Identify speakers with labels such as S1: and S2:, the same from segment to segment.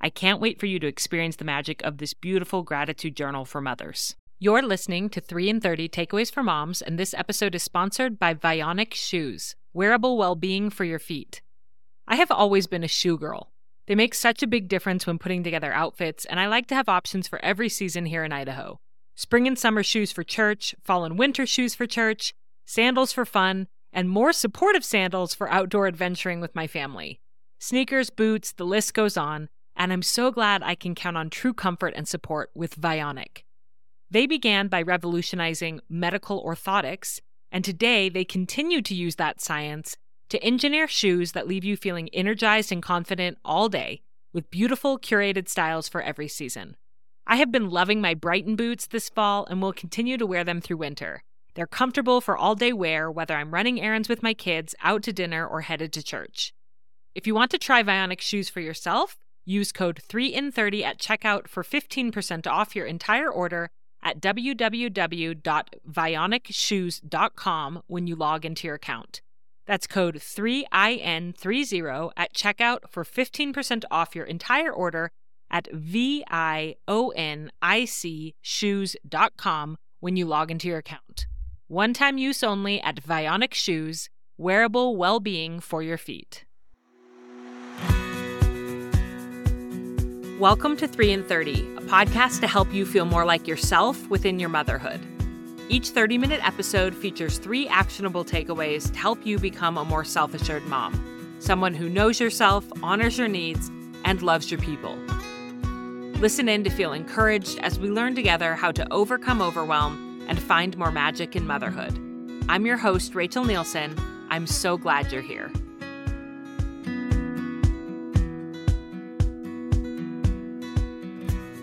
S1: I can't wait for you to experience the magic of this beautiful gratitude journal for mothers. You're listening to 3 in 30 Takeaways for Moms, and this episode is sponsored by Vionic Shoes, wearable well-being for your feet. I have always been a shoe girl. They make such a big difference when putting together outfits, and I like to have options for every season here in Idaho. Spring and summer shoes for church, fall and winter shoes for church, sandals for fun, and more supportive sandals for outdoor adventuring with my family. Sneakers, boots, the list goes on, and I'm so glad I can count on true comfort and support with Vionic. They began by revolutionizing medical orthotics, and today they continue to use that science to engineer shoes that leave you feeling energized and confident all day with beautiful curated styles for every season. I have been loving my Brighton boots this fall and will continue to wear them through winter. They're comfortable for all day wear, whether I'm running errands with my kids, out to dinner, or headed to church. If you want to try Vionic shoes for yourself, use code 3IN30 at checkout for 15% off your entire order at www.vionicshoes.com when you log into your account. That's code 3IN30 at checkout for 15% off your entire order at VIONIC when you log into your account. One time use only at Vionic Shoes, wearable well being for your feet. Welcome to 3 in 30, a podcast to help you feel more like yourself within your motherhood. Each 30 minute episode features three actionable takeaways to help you become a more self assured mom someone who knows yourself, honors your needs, and loves your people. Listen in to feel encouraged as we learn together how to overcome overwhelm and find more magic in motherhood. I'm your host, Rachel Nielsen. I'm so glad you're here.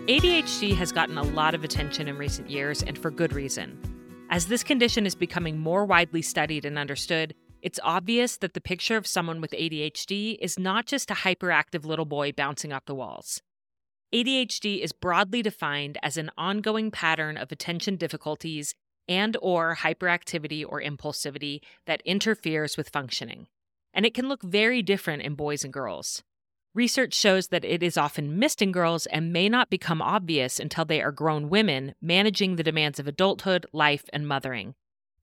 S1: ADHD has gotten a lot of attention in recent years, and for good reason. As this condition is becoming more widely studied and understood, it's obvious that the picture of someone with ADHD is not just a hyperactive little boy bouncing off the walls. ADHD is broadly defined as an ongoing pattern of attention difficulties and or hyperactivity or impulsivity that interferes with functioning. And it can look very different in boys and girls. Research shows that it is often missed in girls and may not become obvious until they are grown women managing the demands of adulthood, life, and mothering.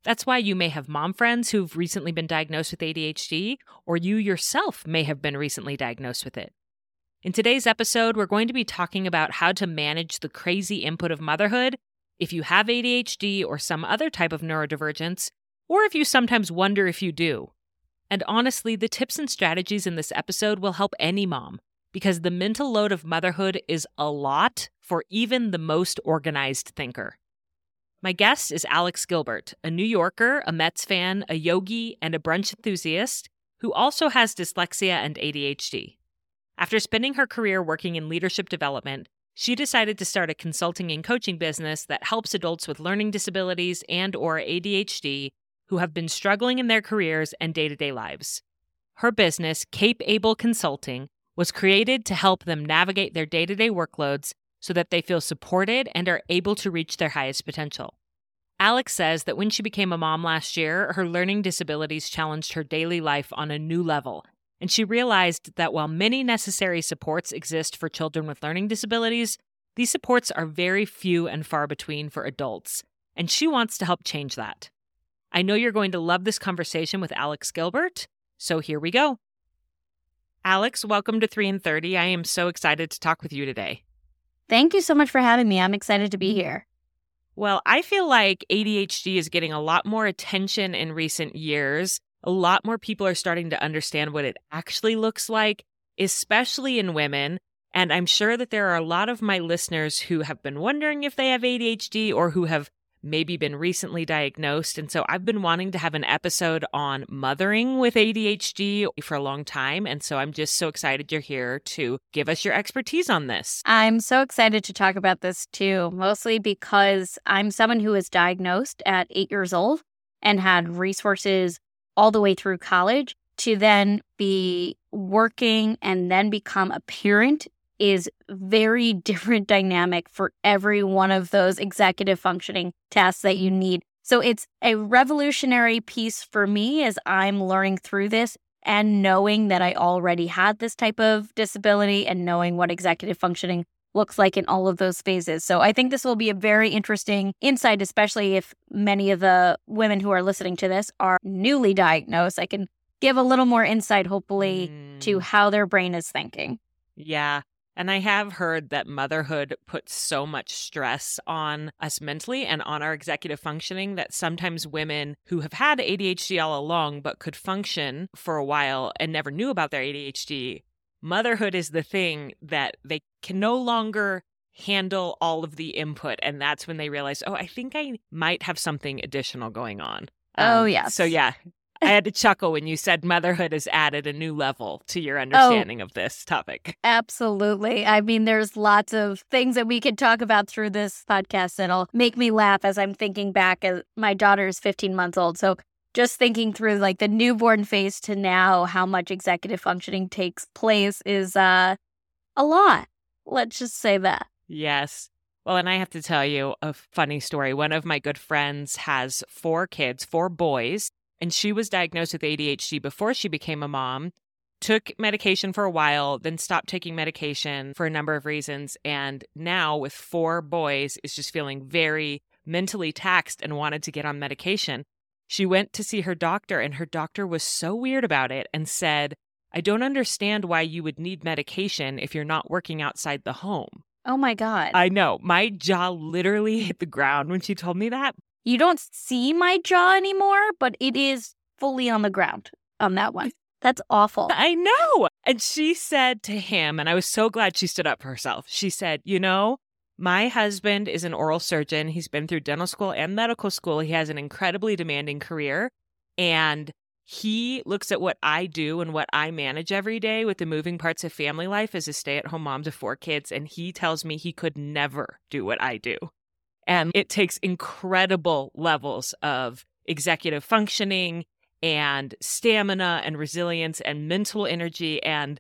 S1: That's why you may have mom friends who've recently been diagnosed with ADHD, or you yourself may have been recently diagnosed with it. In today's episode, we're going to be talking about how to manage the crazy input of motherhood if you have ADHD or some other type of neurodivergence, or if you sometimes wonder if you do. And honestly, the tips and strategies in this episode will help any mom because the mental load of motherhood is a lot for even the most organized thinker. My guest is Alex Gilbert, a New Yorker, a Mets fan, a yogi, and a brunch enthusiast who also has dyslexia and ADHD. After spending her career working in leadership development, she decided to start a consulting and coaching business that helps adults with learning disabilities and or ADHD who have been struggling in their careers and day to day lives. Her business, Cape Able Consulting, was created to help them navigate their day to day workloads so that they feel supported and are able to reach their highest potential. Alex says that when she became a mom last year, her learning disabilities challenged her daily life on a new level. And she realized that while many necessary supports exist for children with learning disabilities, these supports are very few and far between for adults. And she wants to help change that. I know you're going to love this conversation with Alex Gilbert, so here we go. Alex, welcome to 3 in 30. I am so excited to talk with you today.
S2: Thank you so much for having me. I'm excited to be here.
S1: Well, I feel like ADHD is getting a lot more attention in recent years. A lot more people are starting to understand what it actually looks like, especially in women. And I'm sure that there are a lot of my listeners who have been wondering if they have ADHD or who have maybe been recently diagnosed. And so I've been wanting to have an episode on mothering with ADHD for a long time. And so I'm just so excited you're here to give us your expertise on this.
S2: I'm so excited to talk about this too, mostly because I'm someone who was diagnosed at eight years old and had resources all the way through college to then be working and then become a parent is very different dynamic for every one of those executive functioning tasks that you need. So it's a revolutionary piece for me as I'm learning through this and knowing that I already had this type of disability and knowing what executive functioning looks like in all of those phases. So I think this will be a very interesting insight, especially if many of the women who are listening to this are newly diagnosed. I can give a little more insight, hopefully, mm. to how their brain is thinking.
S1: Yeah. And I have heard that motherhood puts so much stress on us mentally and on our executive functioning that sometimes women who have had ADHD all along but could function for a while and never knew about their ADHD, motherhood is the thing that they can no longer handle all of the input. And that's when they realize, oh, I think I might have something additional going on.
S2: Oh, um, yes.
S1: So, yeah, I had to chuckle when you said motherhood has added a new level to your oh. understanding oh, of this topic.
S2: Absolutely. I mean, there's lots of things that we could talk about through this podcast that'll make me laugh as I'm thinking back. My daughter is 15 months old. So just thinking through like the newborn phase to now, how much executive functioning takes place is uh, a lot. Let's just say that.
S1: Yes. Well, and I have to tell you a funny story. One of my good friends has four kids, four boys, and she was diagnosed with ADHD before she became a mom. Took medication for a while, then stopped taking medication for a number of reasons. And now, with four boys, is just feeling very mentally taxed and wanted to get on medication. She went to see her doctor, and her doctor was so weird about it and said, I don't understand why you would need medication if you're not working outside the home.
S2: Oh my God.
S1: I know. My jaw literally hit the ground when she told me that.
S2: You don't see my jaw anymore, but it is fully on the ground on that one. That's awful.
S1: I know. And she said to him, and I was so glad she stood up for herself. She said, You know, my husband is an oral surgeon. He's been through dental school and medical school. He has an incredibly demanding career. And he looks at what I do and what I manage every day with the moving parts of family life as a stay at home mom to four kids. And he tells me he could never do what I do. And it takes incredible levels of executive functioning and stamina and resilience and mental energy and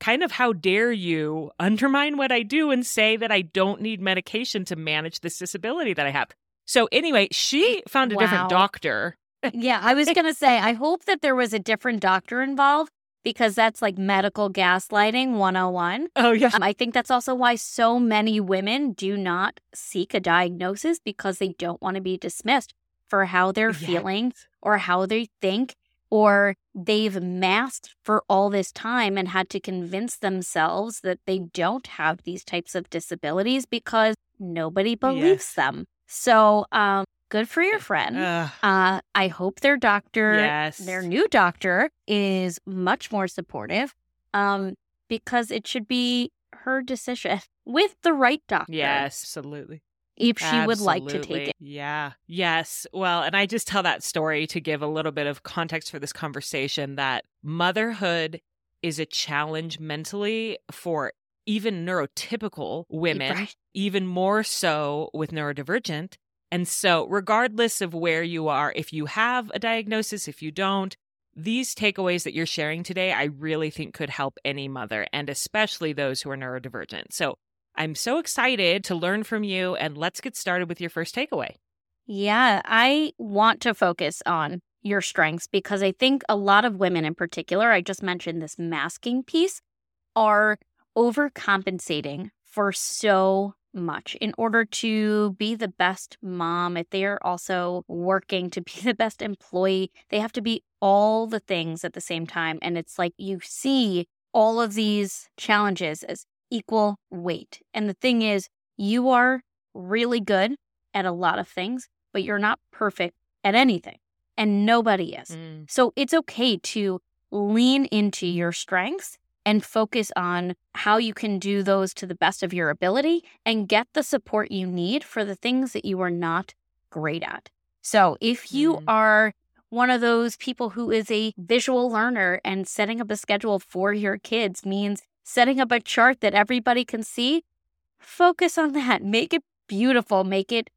S1: kind of how dare you undermine what I do and say that I don't need medication to manage this disability that I have. So anyway, she found a wow. different doctor.
S2: yeah, I was going to say I hope that there was a different doctor involved because that's like medical gaslighting 101.
S1: Oh, yeah.
S2: Um, I think that's also why so many women do not seek a diagnosis because they don't want to be dismissed for how they're yes. feeling or how they think, or they've masked for all this time and had to convince themselves that they don't have these types of disabilities because nobody believes yes. them. So, um, good for your friend. Uh, I hope their doctor, yes. their new doctor, is much more supportive um, because it should be her decision with the right doctor.
S1: Yes, absolutely.
S2: If she Absolutely. would like to take it.
S1: Yeah. Yes. Well, and I just tell that story to give a little bit of context for this conversation that motherhood is a challenge mentally for even neurotypical women, right. even more so with neurodivergent. And so, regardless of where you are, if you have a diagnosis, if you don't, these takeaways that you're sharing today, I really think could help any mother and especially those who are neurodivergent. So, I'm so excited to learn from you and let's get started with your first takeaway.
S2: Yeah, I want to focus on your strengths because I think a lot of women in particular, I just mentioned this masking piece, are overcompensating for so much in order to be the best mom. If they are also working to be the best employee, they have to be all the things at the same time. And it's like you see all of these challenges as equal weight. And the thing is, you are really good at a lot of things, but you're not perfect at anything. And nobody is. Mm. So it's okay to lean into your strengths and focus on how you can do those to the best of your ability and get the support you need for the things that you are not great at. So if you mm. are one of those people who is a visual learner and setting up a schedule for your kids means setting up a chart that everybody can see, focus on that. Make it beautiful, make it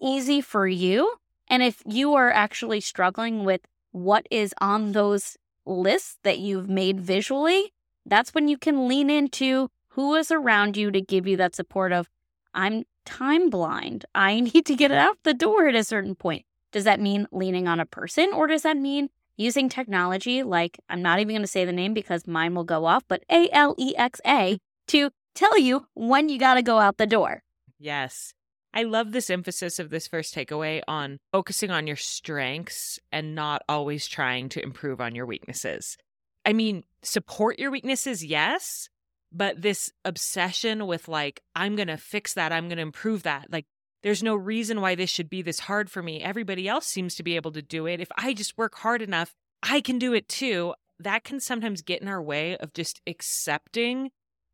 S2: easy for you. And if you are actually struggling with what is on those lists that you've made visually, that's when you can lean into who is around you to give you that support of, I'm time blind. I need to get out the door at a certain point. Does that mean leaning on a person or does that mean using technology like, I'm not even going to say the name because mine will go off, but A L E X A to tell you when you got to go out the door?
S1: Yes. I love this emphasis of this first takeaway on focusing on your strengths and not always trying to improve on your weaknesses. I mean, support your weaknesses, yes, but this obsession with like, I'm going to fix that, I'm going to improve that. Like, there's no reason why this should be this hard for me. Everybody else seems to be able to do it. If I just work hard enough, I can do it too. That can sometimes get in our way of just accepting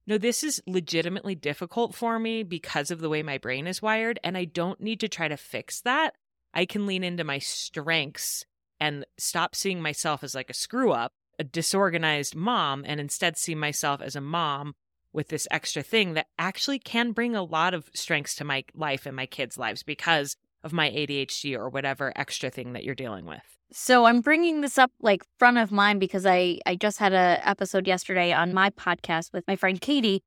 S1: no, this is legitimately difficult for me because of the way my brain is wired, and I don't need to try to fix that. I can lean into my strengths and stop seeing myself as like a screw up, a disorganized mom, and instead see myself as a mom with this extra thing that actually can bring a lot of strengths to my life and my kids' lives because of my ADHD or whatever extra thing that you're dealing with.
S2: So I'm bringing this up like front of mind because I I just had a episode yesterday on my podcast with my friend Katie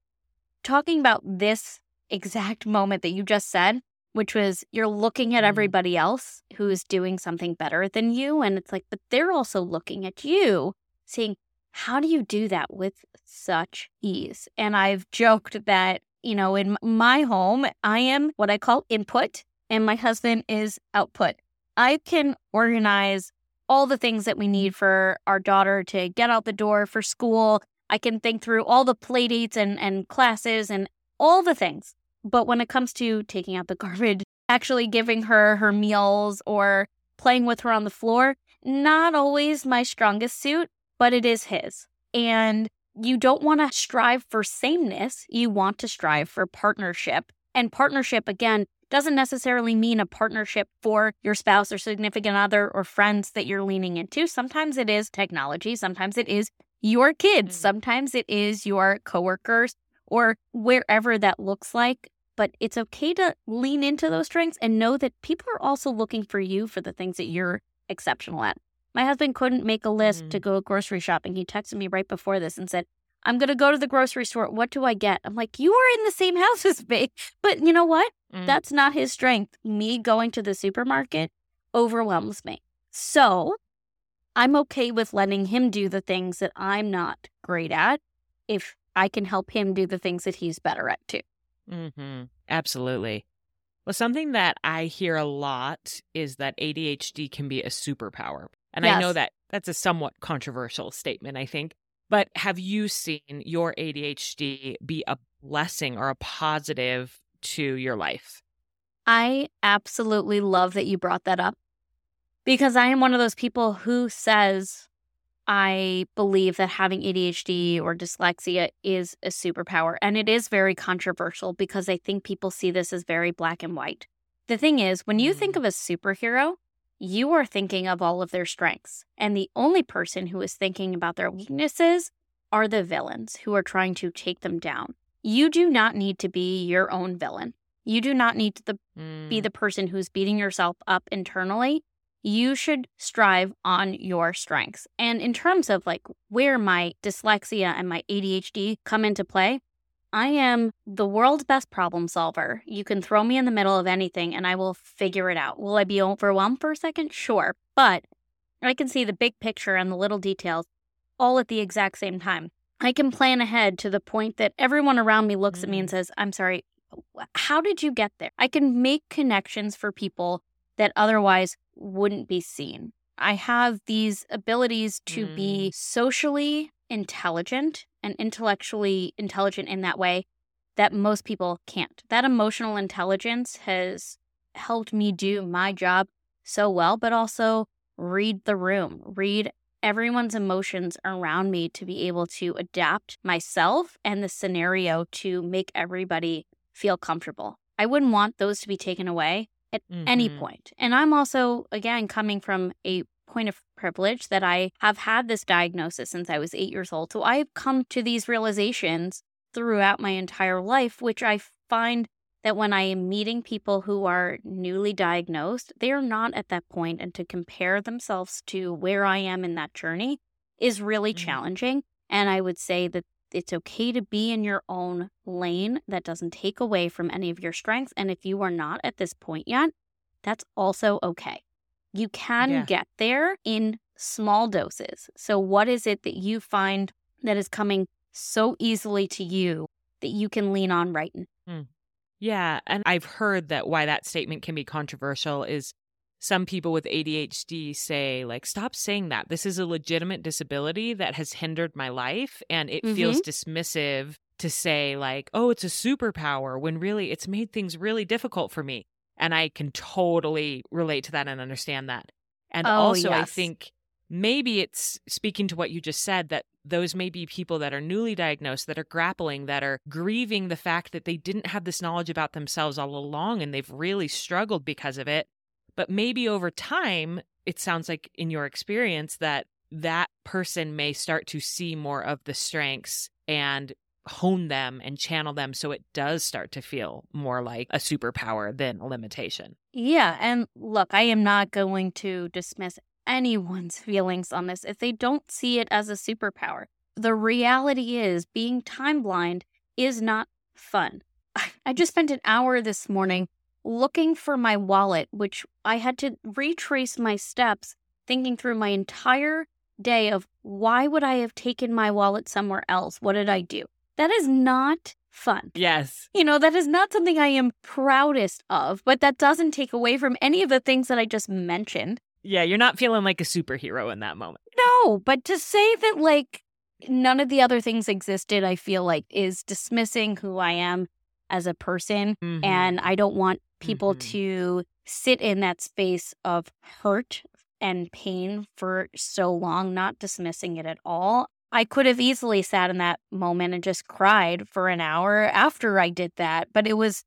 S2: talking about this exact moment that you just said, which was you're looking at mm-hmm. everybody else who's doing something better than you and it's like but they're also looking at you saying how do you do that with such ease? And I've joked that, you know, in my home, I am what I call input and my husband is output. I can organize all the things that we need for our daughter to get out the door for school. I can think through all the play dates and, and classes and all the things. But when it comes to taking out the garbage, actually giving her her meals or playing with her on the floor, not always my strongest suit, but it is his. And you don't want to strive for sameness. You want to strive for partnership. And partnership, again, doesn't necessarily mean a partnership for your spouse or significant other or friends that you're leaning into. Sometimes it is technology, sometimes it is your kids, mm. sometimes it is your coworkers or wherever that looks like. But it's okay to lean into those strengths and know that people are also looking for you for the things that you're exceptional at. My husband couldn't make a list mm. to go grocery shopping. He texted me right before this and said, I'm going to go to the grocery store. What do I get? I'm like, you are in the same house as me. But you know what? Mm. That's not his strength. Me going to the supermarket overwhelms me. So I'm okay with letting him do the things that I'm not great at if I can help him do the things that he's better at too.
S1: Mm-hmm. Absolutely. Well, something that I hear a lot is that ADHD can be a superpower. And yes. I know that that's a somewhat controversial statement, I think. But have you seen your ADHD be a blessing or a positive to your life?
S2: I absolutely love that you brought that up because I am one of those people who says I believe that having ADHD or dyslexia is a superpower. And it is very controversial because I think people see this as very black and white. The thing is, when you think mm. of a superhero, you are thinking of all of their strengths. And the only person who is thinking about their weaknesses are the villains who are trying to take them down. You do not need to be your own villain. You do not need to mm. be the person who's beating yourself up internally. You should strive on your strengths. And in terms of like where my dyslexia and my ADHD come into play, I am the world's best problem solver. You can throw me in the middle of anything and I will figure it out. Will I be overwhelmed for a second? Sure. But I can see the big picture and the little details all at the exact same time. I can plan ahead to the point that everyone around me looks mm. at me and mm. says, I'm sorry, how did you get there? I can make connections for people that otherwise wouldn't be seen. I have these abilities to mm. be socially intelligent and intellectually intelligent in that way that most people can't. That emotional intelligence has helped me do my job so well, but also read the room, read everyone's emotions around me to be able to adapt myself and the scenario to make everybody feel comfortable. I wouldn't want those to be taken away at mm-hmm. any point. And I'm also, again, coming from a point of privilege that I have had this diagnosis since I was eight years old. So I've come to these realizations throughout my entire life, which I find that when I am meeting people who are newly diagnosed, they are not at that point, and to compare themselves to where I am in that journey is really mm-hmm. challenging. And I would say that it's okay to be in your own lane. That doesn't take away from any of your strengths. And if you are not at this point yet, that's also okay. You can yeah. get there in small doses. So, what is it that you find that is coming so easily to you that you can lean on right now? Mm.
S1: Yeah. And I've heard that why that statement can be controversial is some people with ADHD say, like, stop saying that. This is a legitimate disability that has hindered my life. And it mm-hmm. feels dismissive to say, like, oh, it's a superpower when really it's made things really difficult for me. And I can totally relate to that and understand that. And oh, also, yes. I think maybe it's speaking to what you just said that those may be people that are newly diagnosed, that are grappling, that are grieving the fact that they didn't have this knowledge about themselves all along and they've really struggled because of it. But maybe over time, it sounds like in your experience that that person may start to see more of the strengths and hone them and channel them so it does start to feel more like a superpower than a limitation.
S2: Yeah. And look, I am not going to dismiss anyone's feelings on this if they don't see it as a superpower. The reality is, being time blind is not fun. I just spent an hour this morning looking for my wallet, which I had to retrace my steps, thinking through my entire day of why would I have taken my wallet somewhere else? What did I do? That is not fun.
S1: Yes.
S2: You know, that is not something I am proudest of, but that doesn't take away from any of the things that I just mentioned.
S1: Yeah, you're not feeling like a superhero in that moment.
S2: No, but to say that like none of the other things existed, I feel like is dismissing who I am as a person. Mm-hmm. And I don't want people mm-hmm. to sit in that space of hurt and pain for so long, not dismissing it at all. I could have easily sat in that moment and just cried for an hour after I did that, but it was,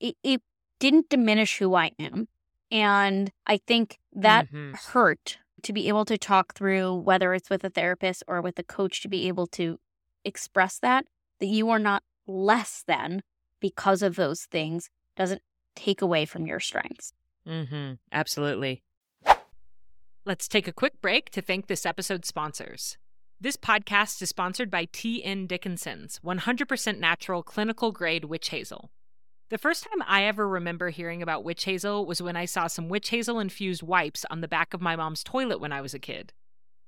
S2: it, it didn't diminish who I am. And I think that mm-hmm. hurt to be able to talk through, whether it's with a therapist or with a coach, to be able to express that, that you are not less than because of those things doesn't take away from your strengths.
S1: Mm-hmm. Absolutely. Let's take a quick break to thank this episode's sponsors. This podcast is sponsored by T.N. Dickinson's 100% natural clinical grade witch hazel. The first time I ever remember hearing about witch hazel was when I saw some witch hazel infused wipes on the back of my mom's toilet when I was a kid.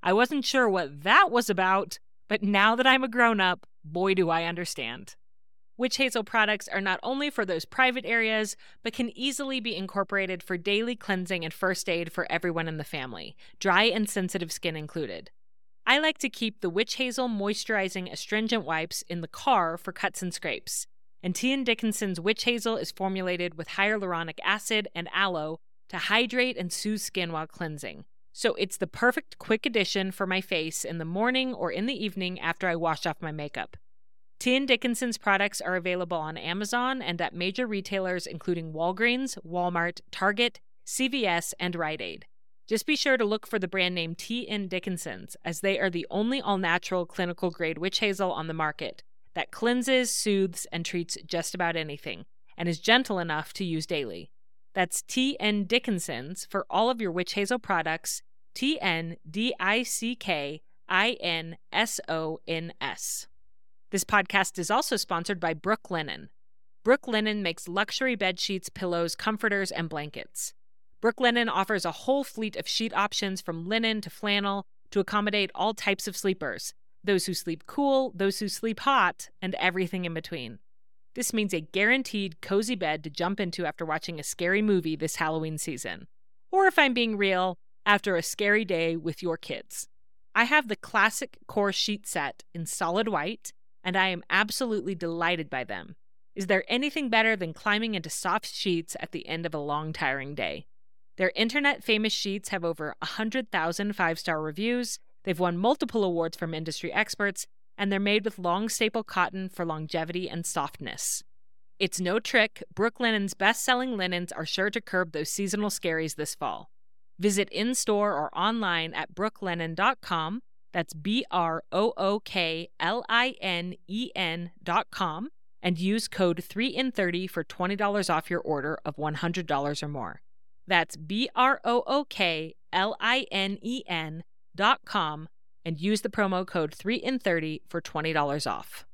S1: I wasn't sure what that was about, but now that I'm a grown up, boy, do I understand. Witch hazel products are not only for those private areas, but can easily be incorporated for daily cleansing and first aid for everyone in the family, dry and sensitive skin included. I like to keep the witch hazel moisturizing astringent wipes in the car for cuts and scrapes. And T. Dickinson's witch hazel is formulated with hyaluronic acid and aloe to hydrate and soothe skin while cleansing. So it's the perfect quick addition for my face in the morning or in the evening after I wash off my makeup. T. Dickinson's products are available on Amazon and at major retailers including Walgreens, Walmart, Target, CVS, and Rite Aid. Just be sure to look for the brand name T.N. Dickinson's, as they are the only all natural clinical grade witch hazel on the market that cleanses, soothes, and treats just about anything, and is gentle enough to use daily. That's T.N. Dickinson's for all of your witch hazel products. T N D I C K I N S O N S. This podcast is also sponsored by Brooklinen. Brooklinen makes luxury bed sheets, pillows, comforters, and blankets. Brooklinen offers a whole fleet of sheet options from linen to flannel to accommodate all types of sleepers those who sleep cool, those who sleep hot, and everything in between. This means a guaranteed cozy bed to jump into after watching a scary movie this Halloween season. Or if I'm being real, after a scary day with your kids. I have the classic core sheet set in solid white, and I am absolutely delighted by them. Is there anything better than climbing into soft sheets at the end of a long, tiring day? Their internet famous sheets have over 100,000 five star reviews, they've won multiple awards from industry experts, and they're made with long staple cotton for longevity and softness. It's no trick, Brooklinen's best selling linens are sure to curb those seasonal scaries this fall. Visit in store or online at brooklinen.com. That's B R O O K L I N E N.com and use code 3 in 30 for $20 off your order of $100 or more. That's B R O O K L I N E N dot com and use the promo code 3 in 30 for $20 off.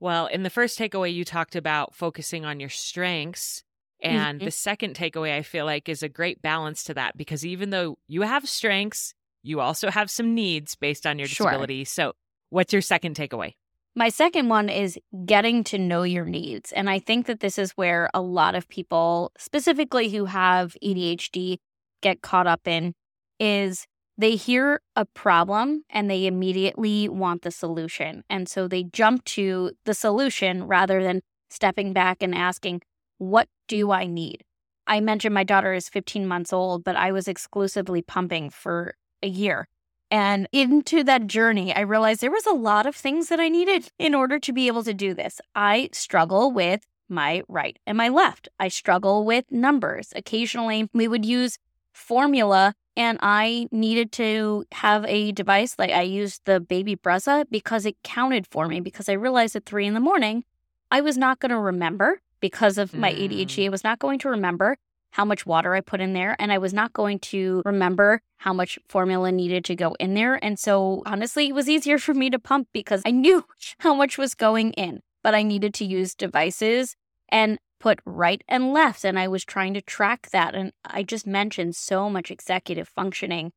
S1: Well, in the first takeaway, you talked about focusing on your strengths. And mm-hmm. the second takeaway, I feel like, is a great balance to that because even though you have strengths, you also have some needs based on your disability. Sure. So, what's your second takeaway?
S2: My second one is getting to know your needs. And I think that this is where a lot of people, specifically who have ADHD, get caught up in is they hear a problem and they immediately want the solution. And so they jump to the solution rather than stepping back and asking, What do I need? I mentioned my daughter is 15 months old, but I was exclusively pumping for a year. And into that journey, I realized there was a lot of things that I needed in order to be able to do this. I struggle with my right and my left. I struggle with numbers. Occasionally, we would use formula and I needed to have a device like I used the baby Brezza because it counted for me because I realized at three in the morning I was not going to remember because of my. ADHD. Hmm. I was not going to remember how much water I put in there and I was not going to remember how much formula needed to go in there. And so honestly, it was easier for me to pump because I knew how much was going in, but I needed to use devices and put right and left. And I was trying to track that. And I just mentioned so much executive functioning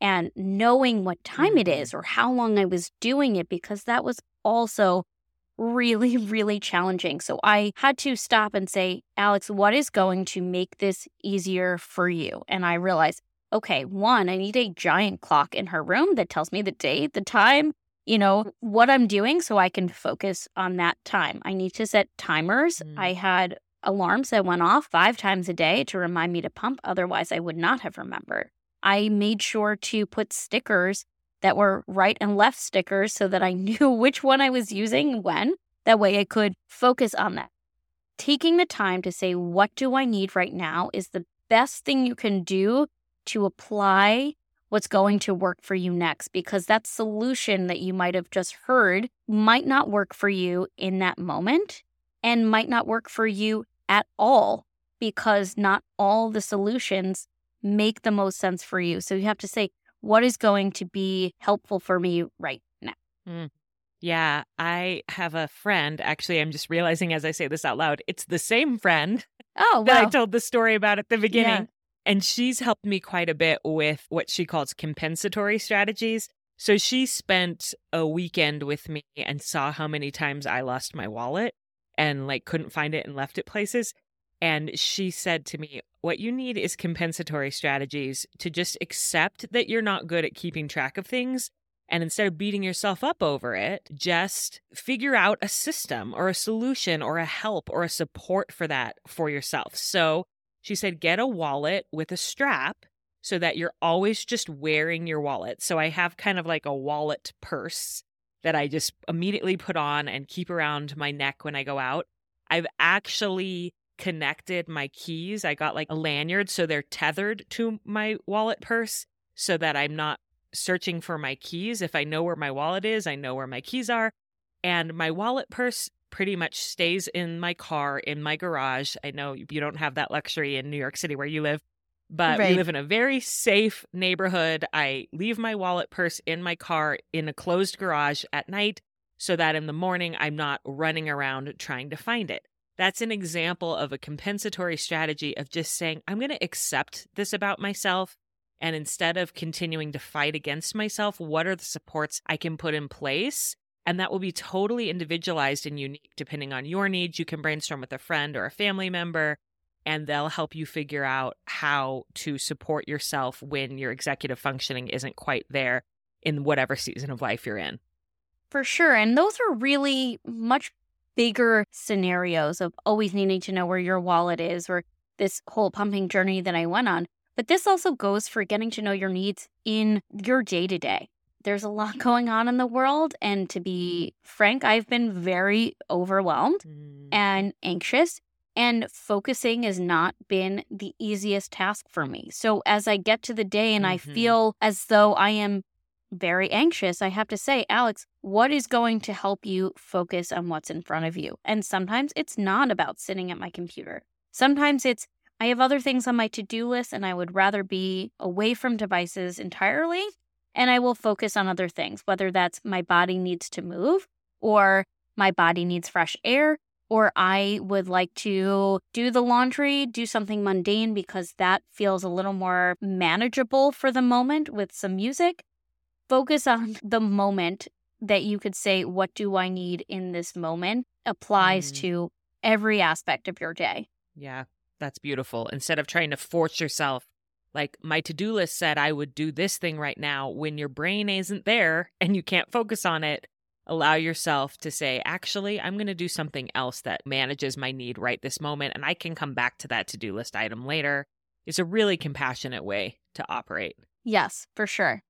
S2: and knowing what time it is mm-hmm. or how long I was doing it, because that was also really, really challenging. So I had to stop and say, Alex, what is going to make this easier for you? And I realized, okay, one, I need a giant clock in her room that tells me the date, the time, you know, what I'm doing so I can focus on that time. I need to set timers. Mm. I had alarms that went off five times a day to remind me to pump. Otherwise, I would not have remembered. I made sure to put stickers that were right and left stickers so that I knew which one I was using when. That way I could focus on that. Taking the time to say, what do I need right now is the best thing you can do to apply what's going to work for you next because that solution that you might have just heard might not work for you in that moment and might not work for you at all because not all the solutions make the most sense for you. So you have to say, what is going to be helpful for me right now?
S1: Mm. Yeah, I have a friend. Actually, I'm just realizing as I say this out loud, it's the same friend
S2: oh,
S1: that I told the story about at the beginning. Yeah. And she's helped me quite a bit with what she calls compensatory strategies. So she spent a weekend with me and saw how many times I lost my wallet and like couldn't find it and left it places. And she said to me, What you need is compensatory strategies to just accept that you're not good at keeping track of things. And instead of beating yourself up over it, just figure out a system or a solution or a help or a support for that for yourself. So she said, Get a wallet with a strap so that you're always just wearing your wallet. So I have kind of like a wallet purse that I just immediately put on and keep around my neck when I go out. I've actually connected my keys. I got like a lanyard so they're tethered to my wallet purse so that I'm not searching for my keys. If I know where my wallet is, I know where my keys are. And my wallet purse pretty much stays in my car, in my garage. I know you don't have that luxury in New York City where you live, but right. we live in a very safe neighborhood. I leave my wallet purse in my car in a closed garage at night so that in the morning I'm not running around trying to find it. That's an example of a compensatory strategy of just saying, I'm going to accept this about myself. And instead of continuing to fight against myself, what are the supports I can put in place? And that will be totally individualized and unique depending on your needs. You can brainstorm with a friend or a family member and they'll help you figure out how to support yourself when your executive functioning isn't quite there in whatever season of life you're in.
S2: For sure. And those are really much bigger scenarios of always needing to know where your wallet is or this whole pumping journey that I went on. But this also goes for getting to know your needs in your day to day. There's a lot going on in the world. And to be frank, I've been very overwhelmed mm. and anxious. And focusing has not been the easiest task for me. So as I get to the day and mm-hmm. I feel as though I am very anxious, I have to say, Alex, what is going to help you focus on what's in front of you? And sometimes it's not about sitting at my computer. Sometimes it's, I have other things on my to do list and I would rather be away from devices entirely. And I will focus on other things, whether that's my body needs to move or my body needs fresh air or I would like to do the laundry, do something mundane because that feels a little more manageable for the moment with some music focus on the moment that you could say, What do I need in this moment? applies mm. to every aspect of your day.
S1: Yeah, that's beautiful. Instead of trying to force yourself, like my to do list said, I would do this thing right now. When your brain isn't there and you can't focus on it, allow yourself to say, Actually, I'm going to do something else that manages my need right this moment. And I can come back to that to do list item later. It's a really compassionate way to operate.
S2: Yes, for sure.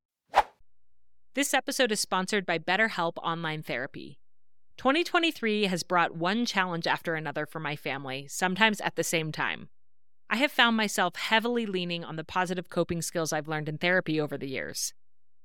S1: This episode is sponsored by BetterHelp Online Therapy. 2023 has brought one challenge after another for my family, sometimes at the same time. I have found myself heavily leaning on the positive coping skills I've learned in therapy over the years.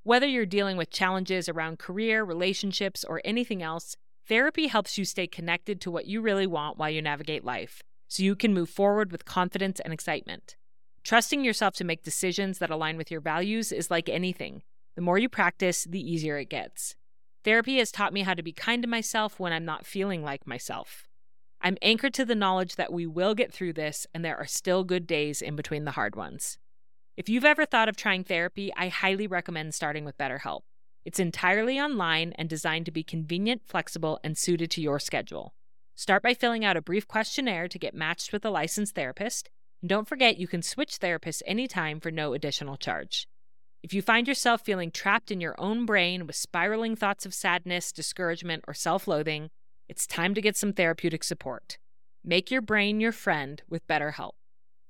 S1: Whether you're dealing with challenges around career, relationships, or anything else, therapy helps you stay connected to what you really want while you navigate life, so you can move forward with confidence and excitement. Trusting yourself to make decisions that align with your values is like anything. The more you practice, the easier it gets. Therapy has taught me how to be kind to myself when I'm not feeling like myself. I'm anchored to the knowledge that we will get through this and there are still good days in between the hard ones. If you've ever thought of trying therapy, I highly recommend starting with BetterHelp. It's entirely online and designed to be convenient, flexible, and suited to your schedule. Start by filling out a brief questionnaire to get matched with a licensed therapist. And don't forget you can switch therapists anytime for no additional charge. If you find yourself feeling trapped in your own brain with spiraling thoughts of sadness, discouragement, or self loathing, it's time to get some therapeutic support. Make your brain your friend with BetterHelp.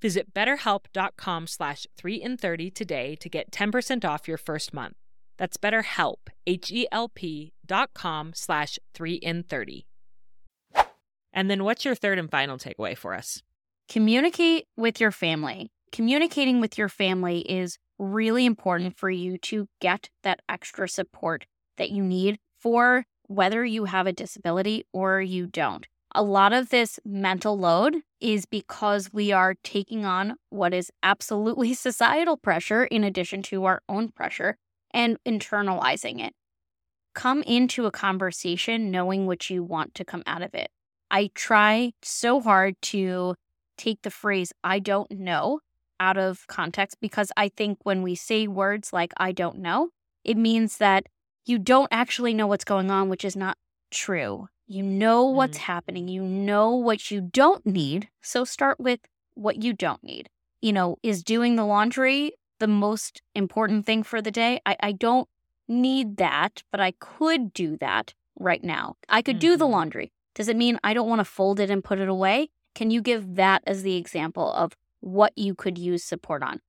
S1: Visit betterhelp.com slash 3 in 30 today to get 10% off your first month. That's betterhelp, H-E-L-P dot com slash 3 in 30. And then what's your third and final takeaway for us?
S2: Communicate with your family. Communicating with your family is really important for you to get that extra support that you need for whether you have a disability or you don't. A lot of this mental load is because we are taking on what is absolutely societal pressure in addition to our own pressure and internalizing it. Come into a conversation knowing what you want to come out of it. I try so hard to take the phrase, I don't know, out of context because I think when we say words like I don't know, it means that you don't actually know what's going on, which is not true. You know what's mm. happening, you know what you don't need. So start with what you don't need. You know, is doing the laundry the most important thing for the day? I, I don't need that, but I could do that right now. I could mm-hmm. do the mm-hmm. laundry. Does it mean I don't want to fold it and put it away? Can you give that as the example of what you could use support on.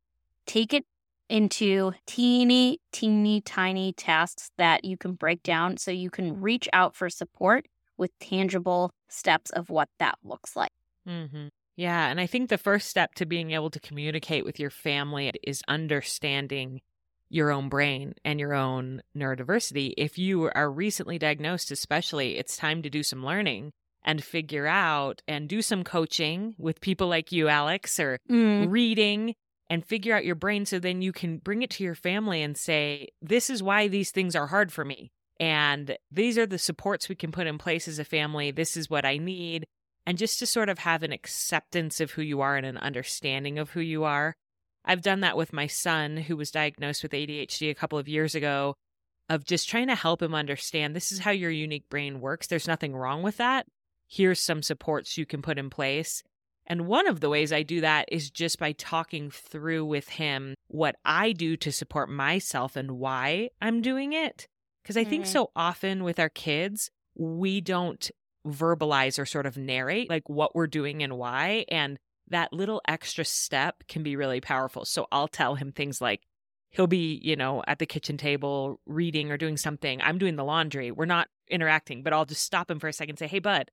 S2: Take it into teeny, teeny, tiny tasks that you can break down so you can reach out for support with tangible steps of what that looks like.
S1: Mm-hmm. Yeah. And I think the first step to being able to communicate with your family is understanding your own brain and your own neurodiversity. If you are recently diagnosed, especially, it's time to do some learning and figure out and do some coaching with people like you, Alex, or mm. reading and figure out your brain so then you can bring it to your family and say, This is why these things are hard for me. And these are the supports we can put in place as a family. This is what I need. And just to sort of have an acceptance of who you are and an understanding of who you are. I've done that with my son, who was diagnosed with ADHD a couple of years ago, of just trying to help him understand this is how your unique brain works. There's nothing wrong with that here's some supports you can put in place. And one of the ways I do that is just by talking through with him what I do to support myself and why I'm doing it. Because I mm-hmm. think so often with our kids, we don't verbalize or sort of narrate like what we're doing and why. And that little extra step can be really powerful. So I'll tell him things like, he'll be, you know, at the kitchen table reading or doing something. I'm doing the laundry. We're not interacting, but I'll just stop him for a second and say, Hey, bud,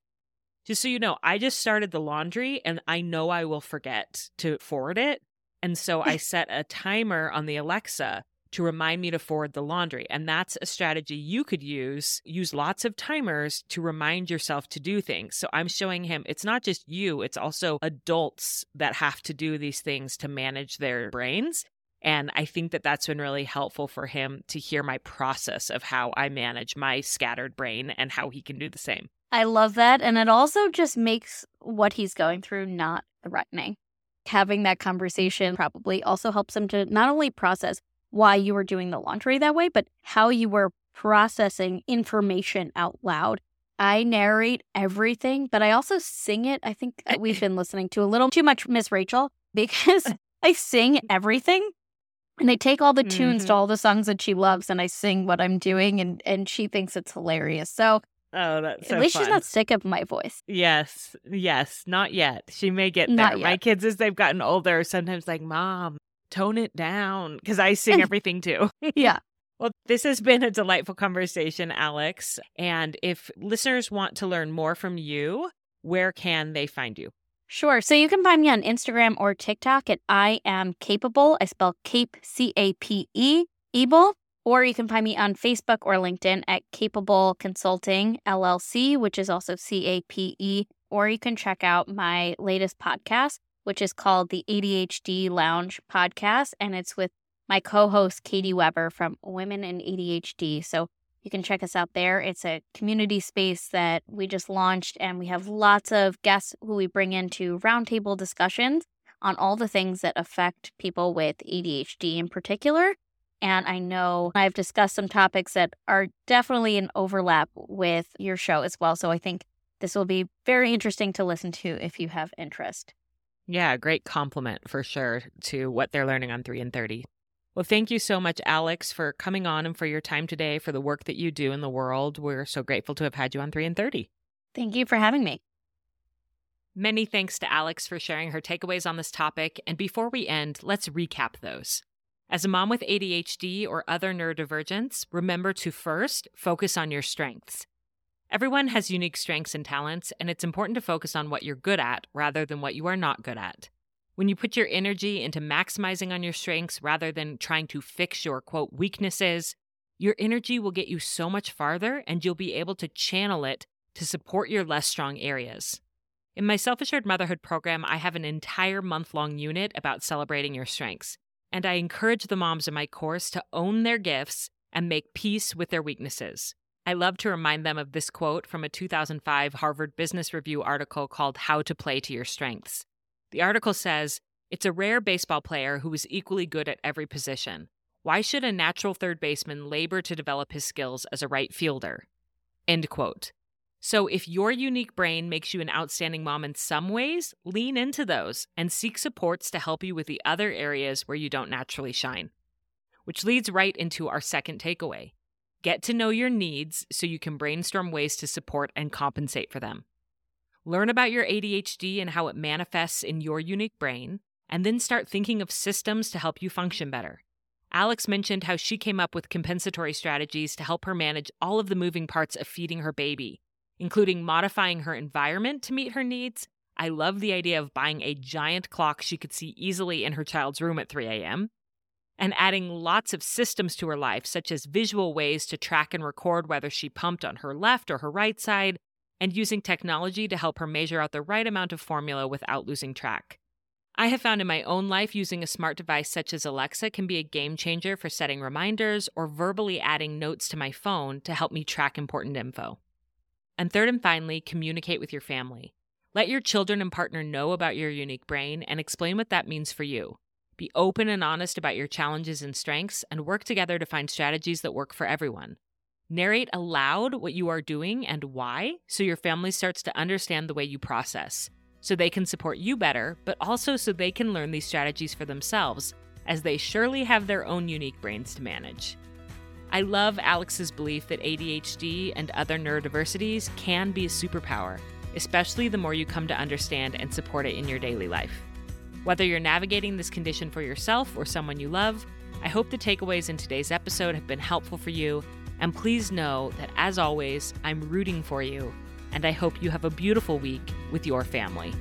S1: just so you know, I just started the laundry and I know I will forget to forward it. And so I set a timer on the Alexa to remind me to forward the laundry. And that's a strategy you could use. Use lots of timers to remind yourself to do things. So I'm showing him it's not just you, it's also adults that have to do these things to manage their brains. And I think that that's been really helpful for him to hear my process of how I manage my scattered brain and how he can do the same.
S2: I love that. And it also just makes what he's going through not threatening. Having that conversation probably also helps him to not only process why you were doing the laundry that way, but how you were processing information out loud. I narrate everything, but I also sing it. I think we've been listening to a little too much Miss Rachel because I sing everything and I take all the tunes mm-hmm. to all the songs that she loves and I sing what I'm doing and and she thinks it's hilarious. So
S1: Oh, that's so
S2: At least
S1: fun.
S2: she's not sick of my voice.
S1: Yes, yes, not yet. She may get there. My kids, as they've gotten older, sometimes like, Mom, tone it down because I sing everything too.
S2: yeah.
S1: Well, this has been a delightful conversation, Alex. And if listeners want to learn more from you, where can they find you?
S2: Sure. So you can find me on Instagram or TikTok at I am capeable. I spell cape C A P E able. Or you can find me on Facebook or LinkedIn at Capeable Consulting LLC, which is also C A P E. Or you can check out my latest podcast, which is called the ADHD Lounge podcast. And it's with my co host, Katie Weber from Women in ADHD. So you can check us out there. It's a community space that we just launched, and we have lots of guests who we bring into roundtable discussions on all the things that affect people with ADHD in particular. And I know I've discussed some topics that are definitely an overlap with your show as well. So I think this will be very interesting to listen to if you have interest.
S1: Yeah, great complement for sure to what they're learning on 3 in 30. Well, thank you so much, Alex, for coming on and for your time today, for the work that you do in the world. We're so grateful to have had you on 3 in 30.
S2: Thank you for having me.
S1: Many thanks to Alex for sharing her takeaways on this topic. And before we end, let's recap those. As a mom with ADHD or other neurodivergence, remember to first focus on your strengths. Everyone has unique strengths and talents, and it's important to focus on what you're good at rather than what you are not good at. When you put your energy into maximizing on your strengths rather than trying to fix your quote weaknesses, your energy will get you so much farther and you'll be able to channel it to support your less strong areas. In my Self Assured Motherhood program, I have an entire month long unit about celebrating your strengths, and I encourage the moms in my course to own their gifts and make peace with their weaknesses. I love to remind them of this quote from a 2005 Harvard Business Review article called How to Play to Your Strengths. The article says, It's a rare baseball player who is equally good at every position. Why should a natural third baseman labor to develop his skills as a right fielder? End quote. So, if your unique brain makes you an outstanding mom in some ways, lean into those and seek supports to help you with the other areas where you don't naturally shine. Which leads right into our second takeaway Get to know your needs so you can brainstorm ways to support and compensate for them. Learn about your ADHD and how it manifests in your unique brain, and then start thinking of systems to help you function better. Alex mentioned how she came up with compensatory strategies to help her manage all of the moving parts of feeding her baby, including modifying her environment to meet her needs. I love the idea of buying a giant clock she could see easily in her child's room at 3 a.m and adding lots of systems to her life, such as visual ways to track and record whether she pumped on her left or her right side, and using technology to help her measure out the right amount of formula without losing track. I have found in my own life using a smart device such as Alexa can be a game changer for setting reminders or verbally adding notes to my phone to help me track important info. And third and finally, communicate with your family. Let your children and partner know about your unique brain and explain what that means for you. Be open and honest about your challenges and strengths and work together to find strategies that work for everyone. Narrate aloud what you are doing and why so your family starts to understand the way you process, so they can support you better, but also so they can learn these strategies for themselves, as they surely have their own unique brains to manage. I love Alex's belief that ADHD and other neurodiversities can be a superpower, especially the more you come to understand and support it in your daily life. Whether you're navigating this condition for yourself or someone you love, I hope the takeaways in today's episode have been helpful for you. And please know that, as always, I'm rooting for you, and I hope you have a beautiful week with your family.